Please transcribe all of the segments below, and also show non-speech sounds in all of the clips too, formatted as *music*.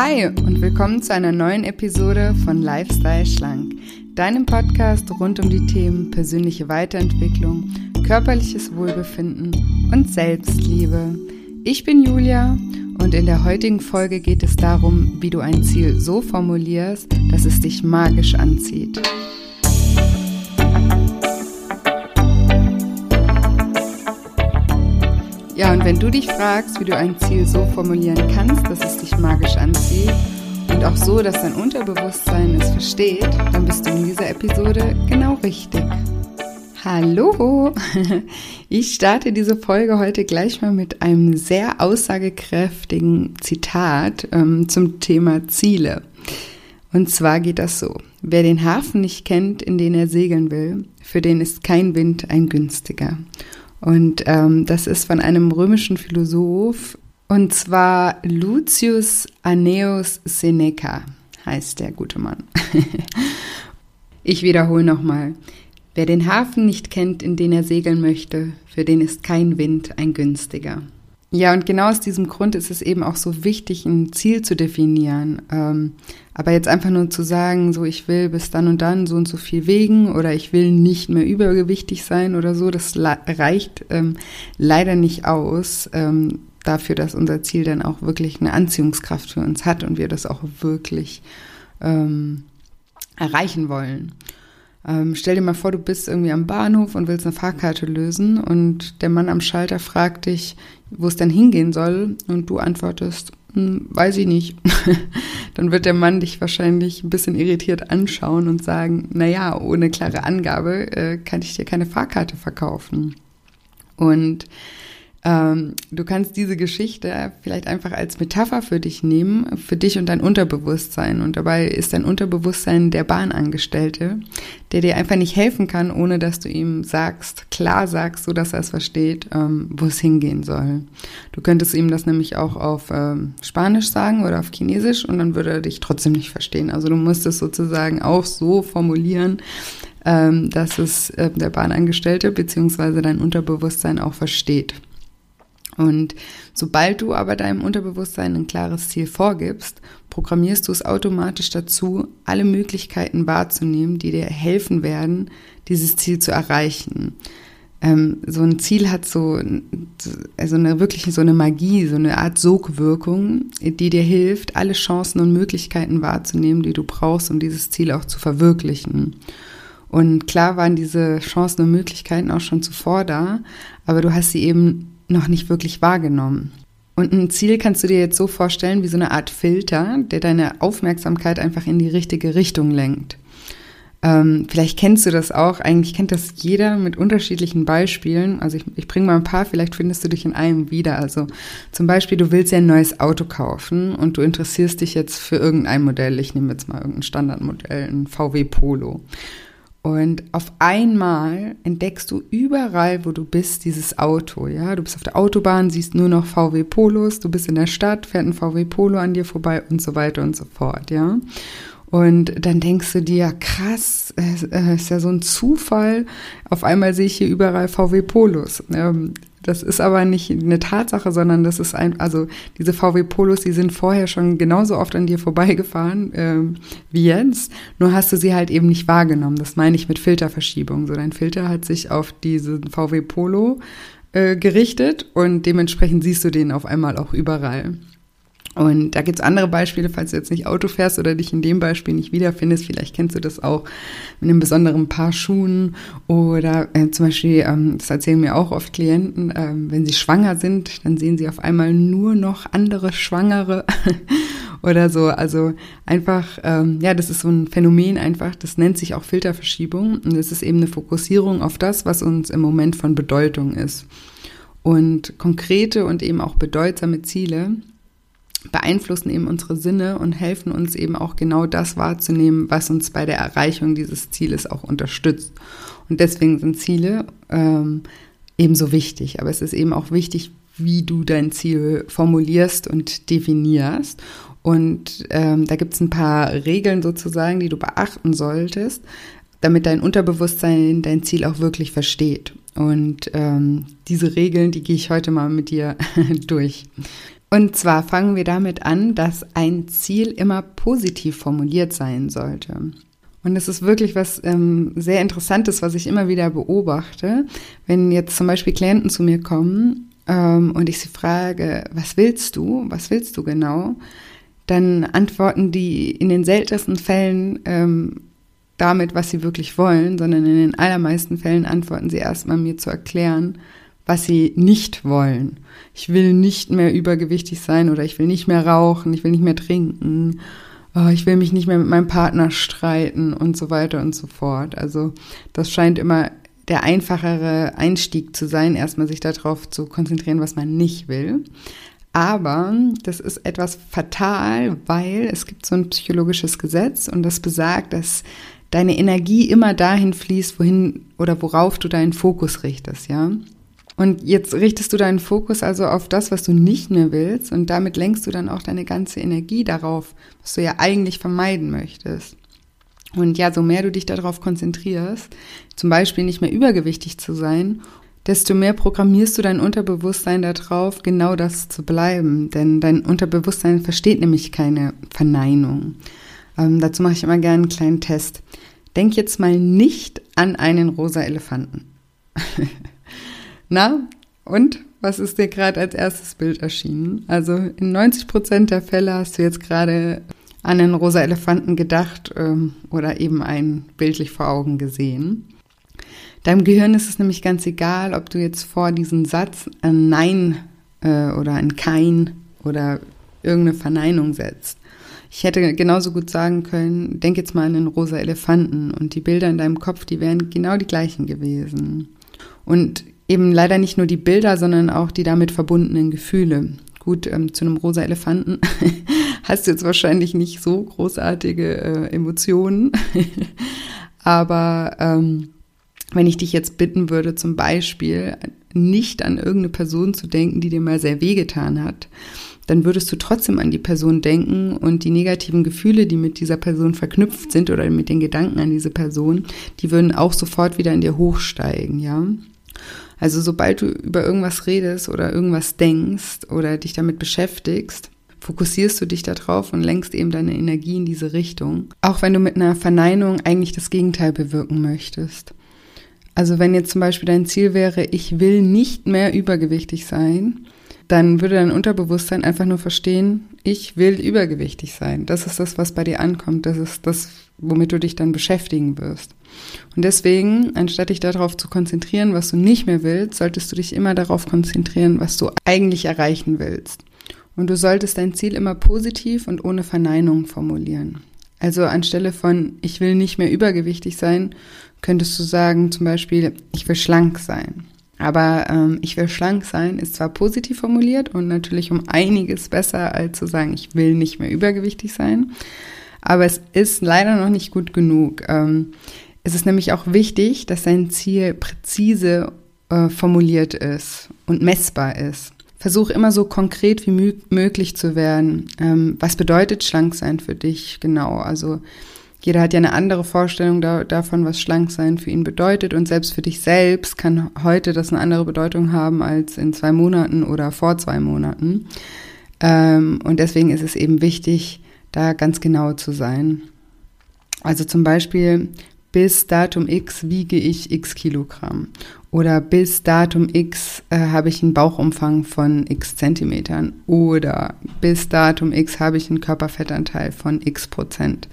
Hi und willkommen zu einer neuen Episode von Lifestyle Schlank, deinem Podcast rund um die Themen persönliche Weiterentwicklung, körperliches Wohlbefinden und Selbstliebe. Ich bin Julia und in der heutigen Folge geht es darum, wie du ein Ziel so formulierst, dass es dich magisch anzieht. Ja, und wenn du dich fragst, wie du ein Ziel so formulieren kannst, dass es dich magisch anzieht und auch so, dass dein Unterbewusstsein es versteht, dann bist du in dieser Episode genau richtig. Hallo! *laughs* Ich starte diese Folge heute gleich mal mit einem sehr aussagekräftigen Zitat ähm, zum Thema Ziele. Und zwar geht das so. Wer den Hafen nicht kennt, in den er segeln will, für den ist kein Wind ein günstiger. Und ähm, das ist von einem römischen Philosoph, und zwar Lucius Anneus Seneca heißt der gute Mann. *laughs* ich wiederhole nochmal. Wer den Hafen nicht kennt, in den er segeln möchte, für den ist kein Wind ein günstiger. Ja, und genau aus diesem Grund ist es eben auch so wichtig, ein Ziel zu definieren. Ähm, aber jetzt einfach nur zu sagen, so ich will bis dann und dann so und so viel wegen oder ich will nicht mehr übergewichtig sein oder so, das reicht ähm, leider nicht aus ähm, dafür, dass unser Ziel dann auch wirklich eine Anziehungskraft für uns hat und wir das auch wirklich ähm, erreichen wollen. Ähm, stell dir mal vor, du bist irgendwie am Bahnhof und willst eine Fahrkarte lösen und der Mann am Schalter fragt dich, wo es denn hingehen soll und du antwortest, hm, weiß ich nicht. *laughs* Dann wird der Mann dich wahrscheinlich ein bisschen irritiert anschauen und sagen, naja, ohne klare Angabe äh, kann ich dir keine Fahrkarte verkaufen. Und ähm, du kannst diese Geschichte vielleicht einfach als Metapher für dich nehmen, für dich und dein Unterbewusstsein. Und dabei ist dein Unterbewusstsein der Bahnangestellte, der dir einfach nicht helfen kann, ohne dass du ihm sagst, klar sagst, so dass er es versteht, ähm, wo es hingehen soll. Du könntest ihm das nämlich auch auf ähm, Spanisch sagen oder auf Chinesisch und dann würde er dich trotzdem nicht verstehen. Also du musst es sozusagen auch so formulieren, dass es äh, der Bahnangestellte beziehungsweise dein Unterbewusstsein auch versteht. Und sobald du aber deinem Unterbewusstsein ein klares Ziel vorgibst, programmierst du es automatisch dazu, alle Möglichkeiten wahrzunehmen, die dir helfen werden, dieses Ziel zu erreichen. Ähm, so ein Ziel hat so, also eine wirklich so eine Magie, so eine Art Sogwirkung, die dir hilft, alle Chancen und Möglichkeiten wahrzunehmen, die du brauchst, um dieses Ziel auch zu verwirklichen. Und klar waren diese Chancen und Möglichkeiten auch schon zuvor da, aber du hast sie eben noch nicht wirklich wahrgenommen. Und ein Ziel kannst du dir jetzt so vorstellen wie so eine Art Filter, der deine Aufmerksamkeit einfach in die richtige Richtung lenkt. Ähm, vielleicht kennst du das auch, eigentlich kennt das jeder mit unterschiedlichen Beispielen. Also ich, ich bringe mal ein paar, vielleicht findest du dich in einem wieder. Also zum Beispiel, du willst ja ein neues Auto kaufen und du interessierst dich jetzt für irgendein Modell. Ich nehme jetzt mal irgendein Standardmodell, ein VW Polo. Und auf einmal entdeckst du überall, wo du bist, dieses Auto. Ja, du bist auf der Autobahn, siehst nur noch VW Polos, du bist in der Stadt, fährt ein VW Polo an dir vorbei und so weiter und so fort. Ja. Und dann denkst du dir, krass, es ist ja so ein Zufall. Auf einmal sehe ich hier überall VW Polos. Das ist aber nicht eine Tatsache, sondern das ist ein, also diese VW Polos, die sind vorher schon genauso oft an dir vorbeigefahren äh, wie jetzt, nur hast du sie halt eben nicht wahrgenommen. Das meine ich mit Filterverschiebung. So dein Filter hat sich auf diesen VW Polo äh, gerichtet und dementsprechend siehst du den auf einmal auch überall. Und da gibt's andere Beispiele, falls du jetzt nicht Auto fährst oder dich in dem Beispiel nicht wiederfindest. Vielleicht kennst du das auch mit einem besonderen Paar Schuhen oder äh, zum Beispiel, ähm, das erzählen mir auch oft Klienten, äh, wenn sie schwanger sind, dann sehen sie auf einmal nur noch andere Schwangere *laughs* oder so. Also einfach, ähm, ja, das ist so ein Phänomen einfach, das nennt sich auch Filterverschiebung und es ist eben eine Fokussierung auf das, was uns im Moment von Bedeutung ist. Und konkrete und eben auch bedeutsame Ziele beeinflussen eben unsere Sinne und helfen uns eben auch genau das wahrzunehmen, was uns bei der Erreichung dieses Zieles auch unterstützt. Und deswegen sind Ziele ähm, ebenso wichtig. Aber es ist eben auch wichtig, wie du dein Ziel formulierst und definierst. Und ähm, da gibt es ein paar Regeln sozusagen, die du beachten solltest, damit dein Unterbewusstsein dein Ziel auch wirklich versteht. Und ähm, diese Regeln, die gehe ich heute mal mit dir *laughs* durch. Und zwar fangen wir damit an, dass ein Ziel immer positiv formuliert sein sollte. Und es ist wirklich was ähm, sehr Interessantes, was ich immer wieder beobachte. Wenn jetzt zum Beispiel Klienten zu mir kommen ähm, und ich sie frage, was willst du, was willst du genau, dann antworten die in den seltensten Fällen ähm, damit, was sie wirklich wollen, sondern in den allermeisten Fällen antworten sie erstmal mir zu erklären, was sie nicht wollen. Ich will nicht mehr übergewichtig sein oder ich will nicht mehr rauchen, ich will nicht mehr trinken oh, ich will mich nicht mehr mit meinem Partner streiten und so weiter und so fort. Also das scheint immer der einfachere Einstieg zu sein, erstmal sich darauf zu konzentrieren, was man nicht will. Aber das ist etwas fatal, weil es gibt so ein psychologisches Gesetz und das besagt, dass deine Energie immer dahin fließt, wohin oder worauf du deinen Fokus richtest, ja. Und jetzt richtest du deinen Fokus also auf das, was du nicht mehr willst und damit lenkst du dann auch deine ganze Energie darauf, was du ja eigentlich vermeiden möchtest. Und ja, so mehr du dich darauf konzentrierst, zum Beispiel nicht mehr übergewichtig zu sein, desto mehr programmierst du dein Unterbewusstsein darauf, genau das zu bleiben. Denn dein Unterbewusstsein versteht nämlich keine Verneinung. Ähm, dazu mache ich immer gerne einen kleinen Test. Denk jetzt mal nicht an einen rosa Elefanten. *laughs* Na, und was ist dir gerade als erstes Bild erschienen? Also in 90 Prozent der Fälle hast du jetzt gerade an einen rosa Elefanten gedacht ähm, oder eben einen bildlich vor Augen gesehen. Deinem Gehirn ist es nämlich ganz egal, ob du jetzt vor diesen Satz ein Nein äh, oder ein Kein oder irgendeine Verneinung setzt. Ich hätte genauso gut sagen können, denk jetzt mal an einen rosa Elefanten und die Bilder in deinem Kopf, die wären genau die gleichen gewesen. Und eben leider nicht nur die Bilder, sondern auch die damit verbundenen Gefühle. Gut, ähm, zu einem rosa Elefanten *laughs* hast du jetzt wahrscheinlich nicht so großartige äh, Emotionen. *laughs* Aber ähm, wenn ich dich jetzt bitten würde, zum Beispiel nicht an irgendeine Person zu denken, die dir mal sehr wehgetan hat, dann würdest du trotzdem an die Person denken und die negativen Gefühle, die mit dieser Person verknüpft sind oder mit den Gedanken an diese Person, die würden auch sofort wieder in dir hochsteigen, ja. Also sobald du über irgendwas redest oder irgendwas denkst oder dich damit beschäftigst, fokussierst du dich darauf und lenkst eben deine Energie in diese Richtung. Auch wenn du mit einer Verneinung eigentlich das Gegenteil bewirken möchtest. Also wenn jetzt zum Beispiel dein Ziel wäre, ich will nicht mehr übergewichtig sein, dann würde dein Unterbewusstsein einfach nur verstehen, ich will übergewichtig sein. Das ist das, was bei dir ankommt. Das ist das, womit du dich dann beschäftigen wirst. Und deswegen, anstatt dich darauf zu konzentrieren, was du nicht mehr willst, solltest du dich immer darauf konzentrieren, was du eigentlich erreichen willst. Und du solltest dein Ziel immer positiv und ohne Verneinung formulieren. Also anstelle von ich will nicht mehr übergewichtig sein, könntest du sagen zum Beispiel, ich will schlank sein. Aber ähm, ich will schlank sein ist zwar positiv formuliert und natürlich um einiges besser, als zu sagen, ich will nicht mehr übergewichtig sein. Aber es ist leider noch nicht gut genug. Ähm, es ist nämlich auch wichtig, dass dein Ziel präzise äh, formuliert ist und messbar ist. Versuch immer so konkret wie möglich zu werden. Ähm, was bedeutet schlank sein für dich genau? Also jeder hat ja eine andere Vorstellung da, davon, was schlank sein für ihn bedeutet. Und selbst für dich selbst kann heute das eine andere Bedeutung haben als in zwei Monaten oder vor zwei Monaten. Ähm, und deswegen ist es eben wichtig, da ganz genau zu sein. Also zum Beispiel, bis Datum X wiege ich x Kilogramm. Oder bis Datum X äh, habe ich einen Bauchumfang von x Zentimetern. Oder bis Datum X habe ich einen Körperfettanteil von x Prozent.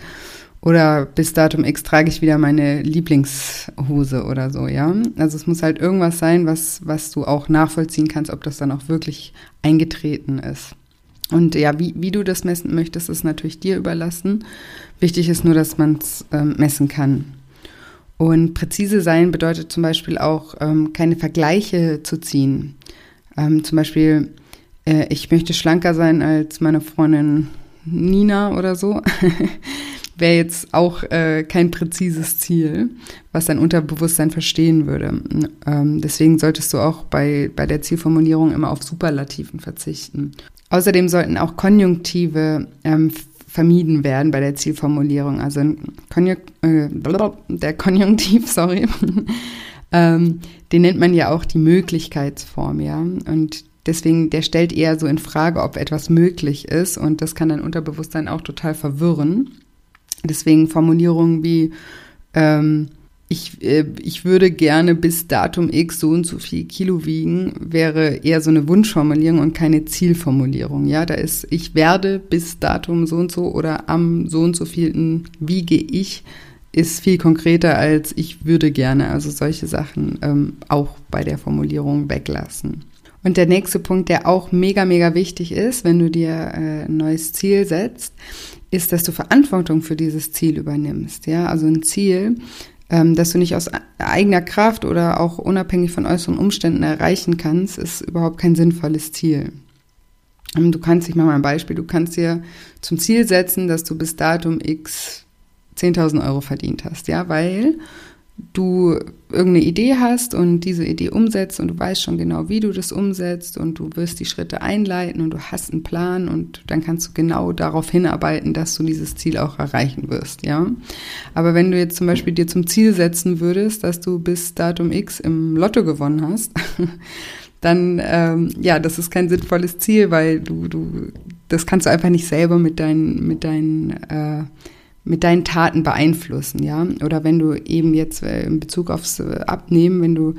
Oder bis Datum X trage ich wieder meine Lieblingshose oder so, ja. Also es muss halt irgendwas sein, was, was du auch nachvollziehen kannst, ob das dann auch wirklich eingetreten ist. Und ja, wie, wie du das messen möchtest, ist natürlich dir überlassen. Wichtig ist nur, dass man es ähm, messen kann. Und präzise sein bedeutet zum Beispiel auch, ähm, keine Vergleiche zu ziehen. Ähm, zum Beispiel, äh, ich möchte schlanker sein als meine Freundin Nina oder so. *laughs* wäre jetzt auch äh, kein präzises Ziel, was dein Unterbewusstsein verstehen würde. Ähm, deswegen solltest du auch bei, bei der Zielformulierung immer auf Superlativen verzichten. Außerdem sollten auch Konjunktive ähm, vermieden werden bei der Zielformulierung. Also Konjunk äh, der Konjunktiv, *laughs* sorry, ähm, den nennt man ja auch die Möglichkeitsform, ja. Und deswegen, der stellt eher so in Frage, ob etwas möglich ist und das kann dein Unterbewusstsein auch total verwirren. Deswegen Formulierungen wie, ähm, ich, äh, ich würde gerne bis Datum X so und so viel Kilo wiegen, wäre eher so eine Wunschformulierung und keine Zielformulierung. Ja, da ist, ich werde bis Datum so und so oder am so und so vielten wiege ich, ist viel konkreter als ich würde gerne. Also solche Sachen ähm, auch bei der Formulierung weglassen. Und der nächste Punkt, der auch mega, mega wichtig ist, wenn du dir äh, ein neues Ziel setzt, ist, dass du Verantwortung für dieses Ziel übernimmst. Ja, also ein Ziel ähm, dass du nicht aus eigener Kraft oder auch unabhängig von äußeren Umständen erreichen kannst, ist überhaupt kein sinnvolles Ziel. Ähm, du kannst, ich mache mal ein Beispiel, du kannst dir zum Ziel setzen, dass du bis Datum X 10.000 Euro verdient hast, ja, weil du irgendeine Idee hast und diese Idee umsetzt und du weißt schon genau, wie du das umsetzt und du wirst die Schritte einleiten und du hast einen Plan und dann kannst du genau darauf hinarbeiten, dass du dieses Ziel auch erreichen wirst, ja. Aber wenn du jetzt zum Beispiel dir zum Ziel setzen würdest, dass du bis Datum X im Lotto gewonnen hast, *laughs* dann, ähm, ja, das ist kein sinnvolles Ziel, weil du, du, das kannst du einfach nicht selber mit deinen, mit deinen, äh, mit deinen Taten beeinflussen, ja. Oder wenn du eben jetzt äh, in Bezug aufs äh, Abnehmen, wenn du,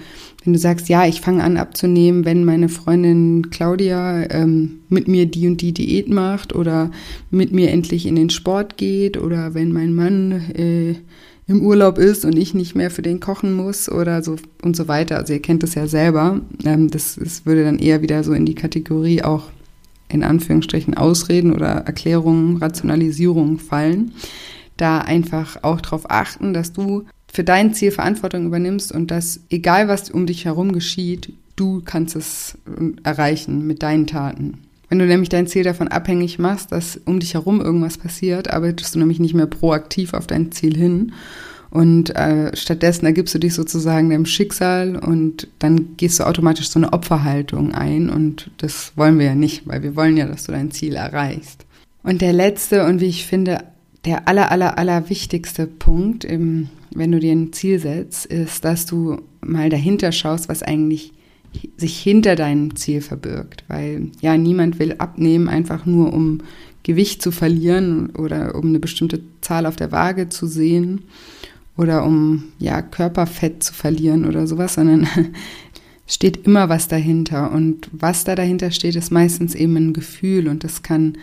wenn du sagst, ja, ich fange an abzunehmen, wenn meine Freundin Claudia ähm, mit mir die und die Diät macht oder mit mir endlich in den Sport geht oder wenn mein Mann äh, im Urlaub ist und ich nicht mehr für den kochen muss oder so und so weiter. Also ihr kennt das ja selber. Ähm, das, das würde dann eher wieder so in die Kategorie auch in Anführungsstrichen Ausreden oder Erklärungen, Rationalisierungen fallen da einfach auch darauf achten, dass du für dein Ziel Verantwortung übernimmst und dass egal was um dich herum geschieht, du kannst es erreichen mit deinen Taten. Wenn du nämlich dein Ziel davon abhängig machst, dass um dich herum irgendwas passiert, arbeitest du nämlich nicht mehr proaktiv auf dein Ziel hin. Und äh, stattdessen ergibst du dich sozusagen deinem Schicksal und dann gehst du automatisch so eine Opferhaltung ein. Und das wollen wir ja nicht, weil wir wollen ja, dass du dein Ziel erreichst. Und der letzte und wie ich finde der aller, aller, aller wichtigste Punkt, im, wenn du dir ein Ziel setzt, ist, dass du mal dahinter schaust, was eigentlich sich hinter deinem Ziel verbirgt. Weil ja, niemand will abnehmen, einfach nur um Gewicht zu verlieren oder um eine bestimmte Zahl auf der Waage zu sehen oder um ja Körperfett zu verlieren oder sowas, sondern *laughs* steht immer was dahinter. Und was da dahinter steht, ist meistens eben ein Gefühl und das kann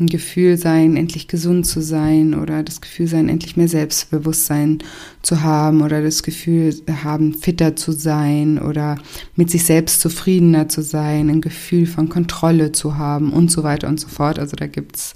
ein Gefühl sein, endlich gesund zu sein oder das Gefühl sein, endlich mehr Selbstbewusstsein zu haben oder das Gefühl haben, fitter zu sein oder mit sich selbst zufriedener zu sein, ein Gefühl von Kontrolle zu haben und so weiter und so fort. Also da gibt's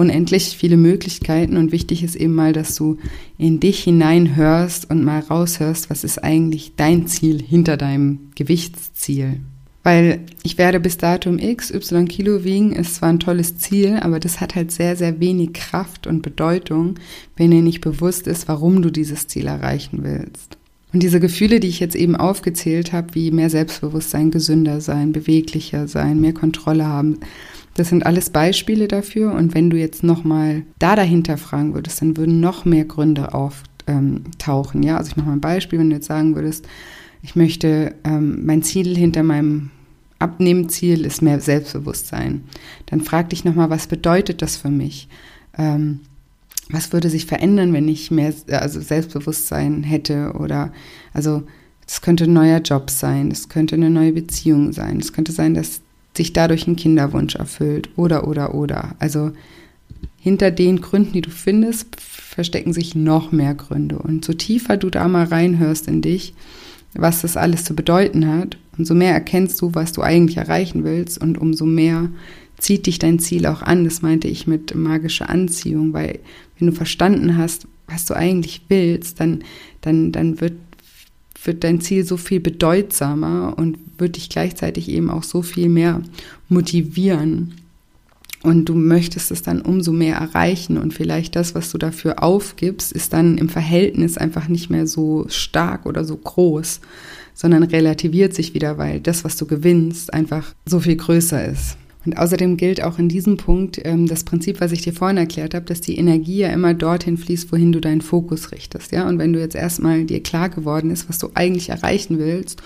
unendlich viele Möglichkeiten und wichtig ist eben mal, dass du in dich hineinhörst und mal raushörst, was ist eigentlich dein Ziel hinter deinem Gewichtsziel. Weil ich werde bis Datum X, Y Kilo wiegen, ist zwar ein tolles Ziel, aber das hat halt sehr, sehr wenig Kraft und Bedeutung, wenn dir nicht bewusst ist, warum du dieses Ziel erreichen willst. Und diese Gefühle, die ich jetzt eben aufgezählt habe, wie mehr Selbstbewusstsein, gesünder sein, beweglicher sein, mehr Kontrolle haben, das sind alles Beispiele dafür. Und wenn du jetzt nochmal da dahinter fragen würdest, dann würden noch mehr Gründe auftauchen. Ja, also ich mache mal ein Beispiel, wenn du jetzt sagen würdest, ich möchte, ähm, mein Ziel hinter meinem Abnehmziel ist mehr Selbstbewusstsein. Dann frag dich nochmal, was bedeutet das für mich? Ähm, was würde sich verändern, wenn ich mehr also Selbstbewusstsein hätte? Oder also es könnte ein neuer Job sein, es könnte eine neue Beziehung sein, es könnte sein, dass sich dadurch ein Kinderwunsch erfüllt oder oder oder. Also hinter den Gründen, die du findest, verstecken sich noch mehr Gründe. Und so tiefer du da mal reinhörst in dich, was das alles zu bedeuten hat, umso mehr erkennst du, was du eigentlich erreichen willst und umso mehr zieht dich dein Ziel auch an. Das meinte ich mit magischer Anziehung, weil wenn du verstanden hast, was du eigentlich willst, dann, dann, dann wird, wird dein Ziel so viel bedeutsamer und wird dich gleichzeitig eben auch so viel mehr motivieren. Und du möchtest es dann umso mehr erreichen und vielleicht das, was du dafür aufgibst, ist dann im Verhältnis einfach nicht mehr so stark oder so groß, sondern relativiert sich wieder, weil das, was du gewinnst, einfach so viel größer ist. Und außerdem gilt auch in diesem Punkt ähm, das Prinzip, was ich dir vorhin erklärt habe, dass die Energie ja immer dorthin fließt, wohin du deinen Fokus richtest. Ja, und wenn du jetzt erstmal dir klar geworden ist, was du eigentlich erreichen willst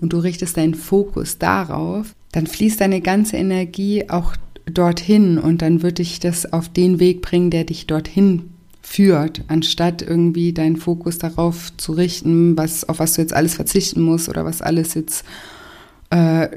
und du richtest deinen Fokus darauf, dann fließt deine ganze Energie auch dorthin und dann wird dich das auf den Weg bringen, der dich dorthin führt, anstatt irgendwie deinen Fokus darauf zu richten, was, auf was du jetzt alles verzichten musst oder was alles jetzt äh,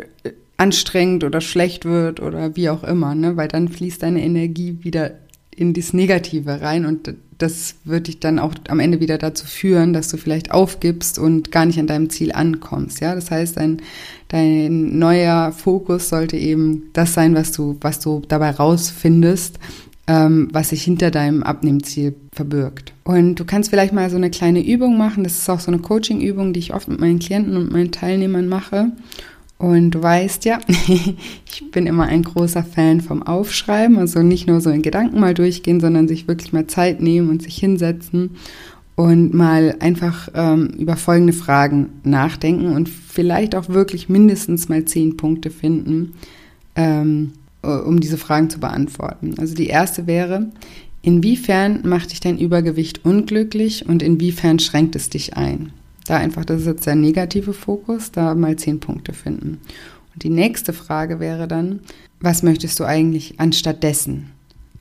anstrengend oder schlecht wird oder wie auch immer, ne? Weil dann fließt deine Energie wieder in das Negative rein und das wird dich dann auch am Ende wieder dazu führen, dass du vielleicht aufgibst und gar nicht an deinem Ziel ankommst. Ja, das heißt, dein, dein neuer Fokus sollte eben das sein, was du, was du dabei rausfindest, ähm, was sich hinter deinem Abnehmziel verbirgt. Und du kannst vielleicht mal so eine kleine Übung machen. Das ist auch so eine Coaching-Übung, die ich oft mit meinen Klienten und meinen Teilnehmern mache. Und du weißt ja, *laughs* ich bin immer ein großer Fan vom Aufschreiben, also nicht nur so in Gedanken mal durchgehen, sondern sich wirklich mal Zeit nehmen und sich hinsetzen und mal einfach ähm, über folgende Fragen nachdenken und vielleicht auch wirklich mindestens mal zehn Punkte finden, ähm, um diese Fragen zu beantworten. Also die erste wäre, inwiefern macht dich dein Übergewicht unglücklich und inwiefern schränkt es dich ein? Da einfach, das ist jetzt der negative Fokus, da mal zehn Punkte finden. Und die nächste Frage wäre dann, was möchtest du eigentlich anstatt dessen?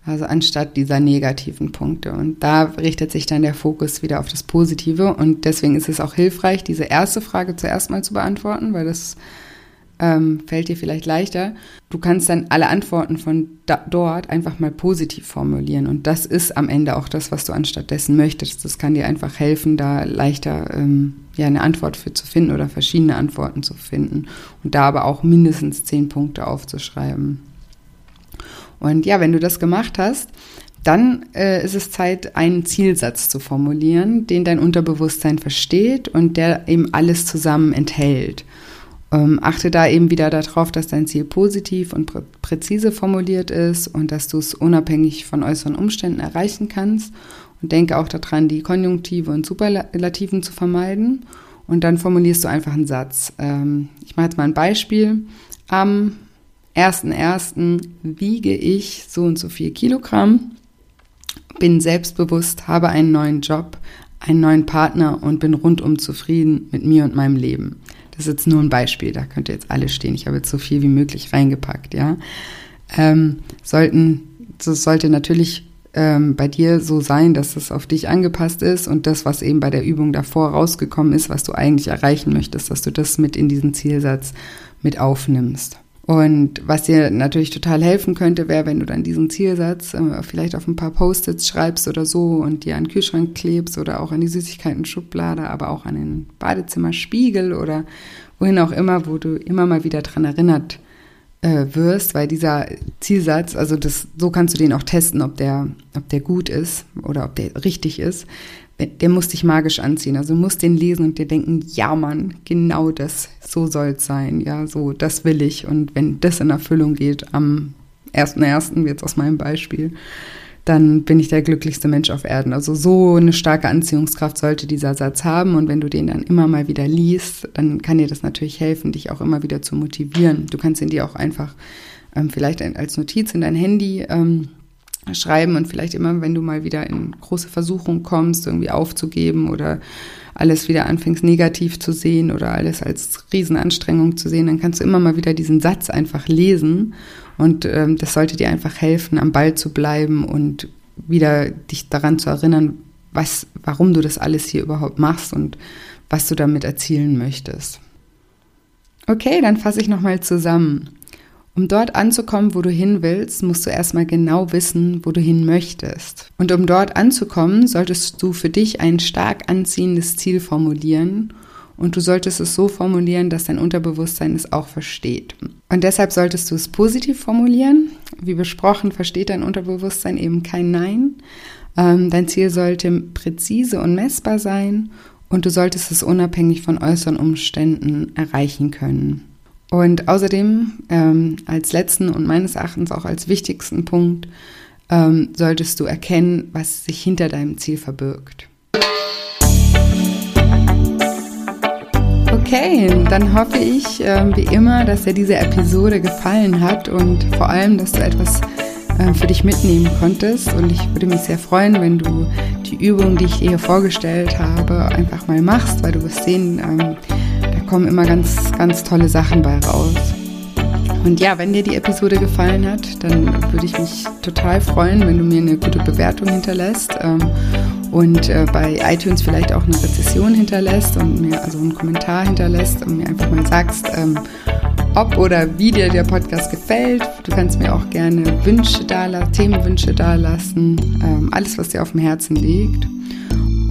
Also anstatt dieser negativen Punkte. Und da richtet sich dann der Fokus wieder auf das Positive. Und deswegen ist es auch hilfreich, diese erste Frage zuerst mal zu beantworten, weil das ähm, fällt dir vielleicht leichter. Du kannst dann alle Antworten von dort einfach mal positiv formulieren. Und das ist am Ende auch das, was du anstattdessen möchtest. Das kann dir einfach helfen, da leichter ähm, ja, eine Antwort für zu finden oder verschiedene Antworten zu finden. Und da aber auch mindestens zehn Punkte aufzuschreiben. Und ja, wenn du das gemacht hast, dann äh, ist es Zeit, einen Zielsatz zu formulieren, den dein Unterbewusstsein versteht und der eben alles zusammen enthält. Ähm, achte da eben wieder darauf, dass dein Ziel positiv und prä präzise formuliert ist und dass du es unabhängig von äußeren Umständen erreichen kannst. Und denke auch daran, die Konjunktive und Superlativen zu vermeiden. Und dann formulierst du einfach einen Satz. Ähm, ich mache jetzt mal ein Beispiel. Am 1.1. wiege ich so und so viel Kilogramm, bin selbstbewusst, habe einen neuen Job, einen neuen Partner und bin rundum zufrieden mit mir und meinem Leben. Das ist jetzt nur ein Beispiel, da könnt ihr jetzt alle stehen. Ich habe jetzt so viel wie möglich reingepackt, ja. Ähm, sollten, das sollte natürlich ähm, bei dir so sein, dass es auf dich angepasst ist und das, was eben bei der Übung davor rausgekommen ist, was du eigentlich erreichen möchtest, dass du das mit in diesen Zielsatz mit aufnimmst. Und was dir natürlich total helfen könnte, wäre, wenn du dann diesen Zielsatz äh, vielleicht auf ein paar Post-its schreibst oder so und dir an den Kühlschrank klebst oder auch an die Süßigkeiten-Schublade, aber auch an den Badezimmerspiegel oder wohin auch immer, wo du immer mal wieder dran erinnert äh, wirst, weil dieser Zielsatz, also das, so kannst du den auch testen, ob der, ob der gut ist oder ob der richtig ist der muss dich magisch anziehen. Also musst den lesen und dir denken, ja Mann, genau das, so soll es sein. Ja, so, das will ich. Und wenn das in Erfüllung geht am 1.1., jetzt aus meinem Beispiel, dann bin ich der glücklichste Mensch auf Erden. Also so eine starke Anziehungskraft sollte dieser Satz haben. Und wenn du den dann immer mal wieder liest, dann kann dir das natürlich helfen, dich auch immer wieder zu motivieren. Du kannst ihn dir auch einfach ähm, vielleicht als Notiz in dein Handy ähm, schreiben und vielleicht immer, wenn du mal wieder in große Versuchung kommst, irgendwie aufzugeben oder alles wieder anfängst negativ zu sehen oder alles als Riesenanstrengung zu sehen, dann kannst du immer mal wieder diesen Satz einfach lesen und ähm, das sollte dir einfach helfen, am Ball zu bleiben und wieder dich daran zu erinnern, was, warum du das alles hier überhaupt machst und was du damit erzielen möchtest. Okay, dann fasse ich nochmal zusammen. Um dort anzukommen, wo du hin willst, musst du erstmal genau wissen, wo du hin möchtest. Und um dort anzukommen, solltest du für dich ein stark anziehendes Ziel formulieren und du solltest es so formulieren, dass dein Unterbewusstsein es auch versteht. Und deshalb solltest du es positiv formulieren. Wie besprochen, versteht dein Unterbewusstsein eben kein Nein. Ähm, dein Ziel sollte präzise und messbar sein und du solltest es unabhängig von äußeren Umständen erreichen können. Und außerdem ähm, als letzten und meines Erachtens auch als wichtigsten Punkt ähm, solltest du erkennen, was sich hinter deinem Ziel verbirgt. Okay, dann hoffe ich äh, wie immer, dass dir diese Episode gefallen hat und vor allem, dass du etwas äh, für dich mitnehmen konntest. Und ich würde mich sehr freuen, wenn du die Übung, die ich dir hier vorgestellt habe, einfach mal machst, weil du wirst sehen, ähm, kommen immer ganz, ganz tolle Sachen bei raus. Und ja, wenn dir die Episode gefallen hat, dann würde ich mich total freuen, wenn du mir eine gute Bewertung hinterlässt ähm, und äh, bei iTunes vielleicht auch eine Rezession hinterlässt und mir also einen Kommentar hinterlässt und mir einfach mal sagst, ähm, ob oder wie dir der Podcast gefällt. Du kannst mir auch gerne Wünsche da lassen, Themenwünsche da lassen, ähm, alles, was dir auf dem Herzen liegt.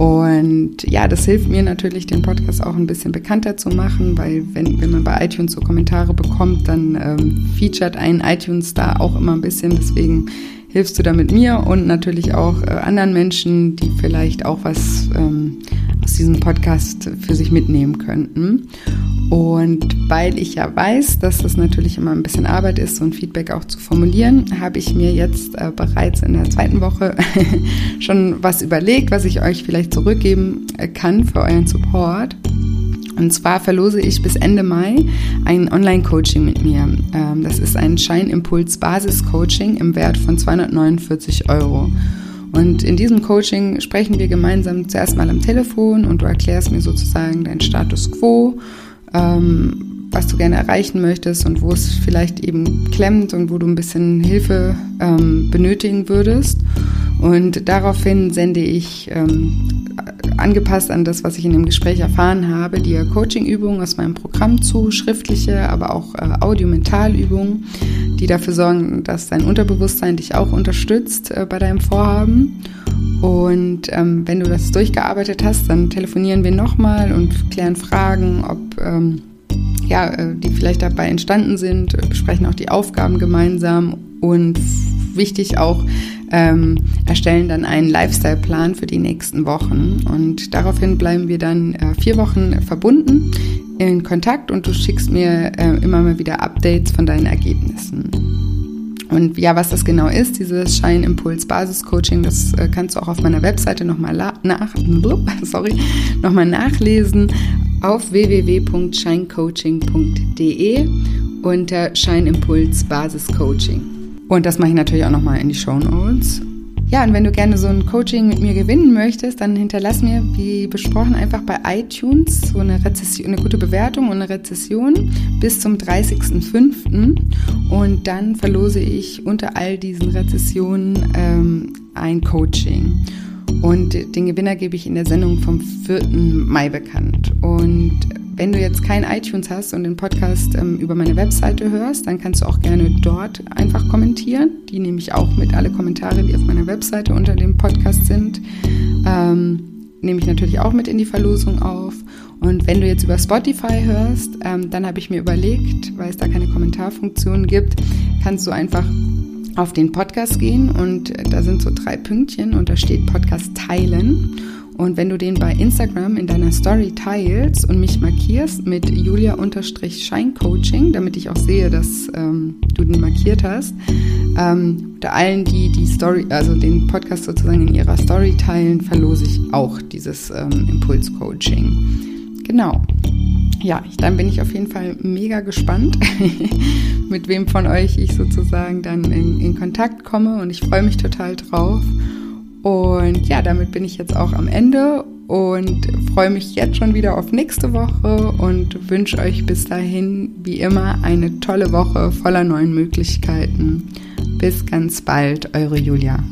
Und ja, das hilft mir natürlich, den Podcast auch ein bisschen bekannter zu machen, weil wenn, wenn man bei iTunes so Kommentare bekommt, dann ähm, featuret ein iTunes da auch immer ein bisschen. Deswegen hilfst du da mit mir und natürlich auch äh, anderen Menschen, die vielleicht auch was ähm, diesem Podcast für sich mitnehmen könnten. Und weil ich ja weiß, dass das natürlich immer ein bisschen Arbeit ist, so ein Feedback auch zu formulieren, habe ich mir jetzt äh, bereits in der zweiten Woche *laughs* schon was überlegt, was ich euch vielleicht zurückgeben äh, kann für euren Support. Und zwar verlose ich bis Ende Mai ein Online-Coaching mit mir. Ähm, das ist ein Scheinimpuls-Basis-Coaching im Wert von 249 Euro. Und in diesem Coaching sprechen wir gemeinsam zuerst mal am Telefon und du erklärst mir sozusagen deinen Status quo ähm, was du gerne erreichen möchtest und wo es vielleicht eben klemmt und wo du ein bisschen Hilfe ähm, benötigen würdest. Und daraufhin sende ich ähm, angepasst an das, was ich in dem Gespräch erfahren habe, dir Coaching-Übungen aus meinem Programm zu, schriftliche, aber auch äh, Audio-Mental-Übungen, die dafür sorgen, dass dein Unterbewusstsein dich auch unterstützt äh, bei deinem Vorhaben. Und ähm, wenn du das durchgearbeitet hast, dann telefonieren wir nochmal und klären Fragen, ob ähm, ja, äh, die vielleicht dabei entstanden sind, besprechen auch die Aufgaben gemeinsam und wichtig auch, ähm, erstellen dann einen Lifestyle-Plan für die nächsten Wochen. Und daraufhin bleiben wir dann äh, vier Wochen verbunden in Kontakt und du schickst mir äh, immer mal wieder Updates von deinen Ergebnissen. Und ja, was das genau ist, dieses Scheinimpuls-Basis-Coaching, das äh, kannst du auch auf meiner Webseite nochmal nach, *laughs* nochmal nachlesen auf www.scheincoaching.de unter Scheinimpuls Basis Coaching. Und das mache ich natürlich auch nochmal in die Show Notes. Ja, und wenn du gerne so ein Coaching mit mir gewinnen möchtest, dann hinterlass mir, wie besprochen, einfach bei iTunes so eine, Rezession, eine gute Bewertung und eine Rezession bis zum 30.05. Und dann verlose ich unter all diesen Rezessionen ähm, ein Coaching. Und den Gewinner gebe ich in der Sendung vom 4. Mai bekannt. Und wenn du jetzt kein iTunes hast und den Podcast ähm, über meine Webseite hörst, dann kannst du auch gerne dort einfach kommentieren. Die nehme ich auch mit, alle Kommentare, die auf meiner Webseite unter dem Podcast sind, ähm, nehme ich natürlich auch mit in die Verlosung auf. Und wenn du jetzt über Spotify hörst, ähm, dann habe ich mir überlegt, weil es da keine Kommentarfunktion gibt, kannst du einfach auf den Podcast gehen und da sind so drei Pünktchen und da steht Podcast teilen. Und wenn du den bei Instagram in deiner Story teilst und mich markierst mit Julia-Scheincoaching, damit ich auch sehe, dass ähm, du den markiert hast, ähm, unter allen, die die Story, also den Podcast sozusagen in ihrer Story teilen, verlose ich auch dieses ähm, Impulscoaching. Genau. Ja, dann bin ich auf jeden Fall mega gespannt, *laughs* mit wem von euch ich sozusagen dann in, in Kontakt komme und ich freue mich total drauf. Und ja, damit bin ich jetzt auch am Ende und freue mich jetzt schon wieder auf nächste Woche und wünsche euch bis dahin wie immer eine tolle Woche voller neuen Möglichkeiten. Bis ganz bald, eure Julia.